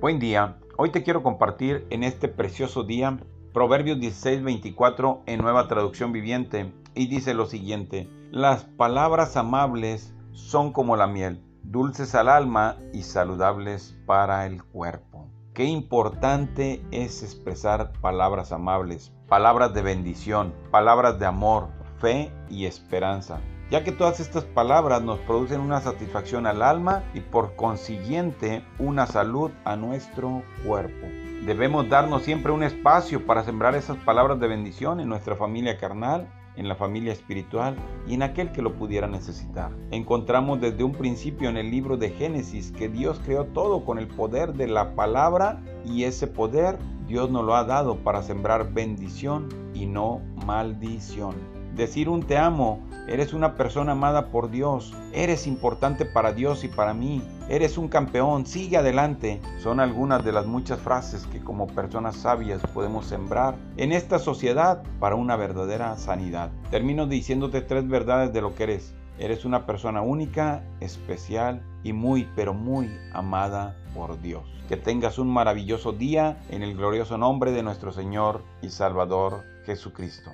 Buen día. Hoy te quiero compartir en este precioso día Proverbios 16:24 en nueva traducción viviente y dice lo siguiente: Las palabras amables son como la miel, dulces al alma y saludables para el cuerpo. Qué importante es expresar palabras amables, palabras de bendición, palabras de amor, fe y esperanza ya que todas estas palabras nos producen una satisfacción al alma y por consiguiente una salud a nuestro cuerpo. Debemos darnos siempre un espacio para sembrar esas palabras de bendición en nuestra familia carnal, en la familia espiritual y en aquel que lo pudiera necesitar. Encontramos desde un principio en el libro de Génesis que Dios creó todo con el poder de la palabra y ese poder Dios nos lo ha dado para sembrar bendición y no maldición. Decir un te amo Eres una persona amada por Dios. Eres importante para Dios y para mí. Eres un campeón. Sigue adelante. Son algunas de las muchas frases que como personas sabias podemos sembrar en esta sociedad para una verdadera sanidad. Termino diciéndote tres verdades de lo que eres. Eres una persona única, especial y muy, pero muy amada por Dios. Que tengas un maravilloso día en el glorioso nombre de nuestro Señor y Salvador Jesucristo.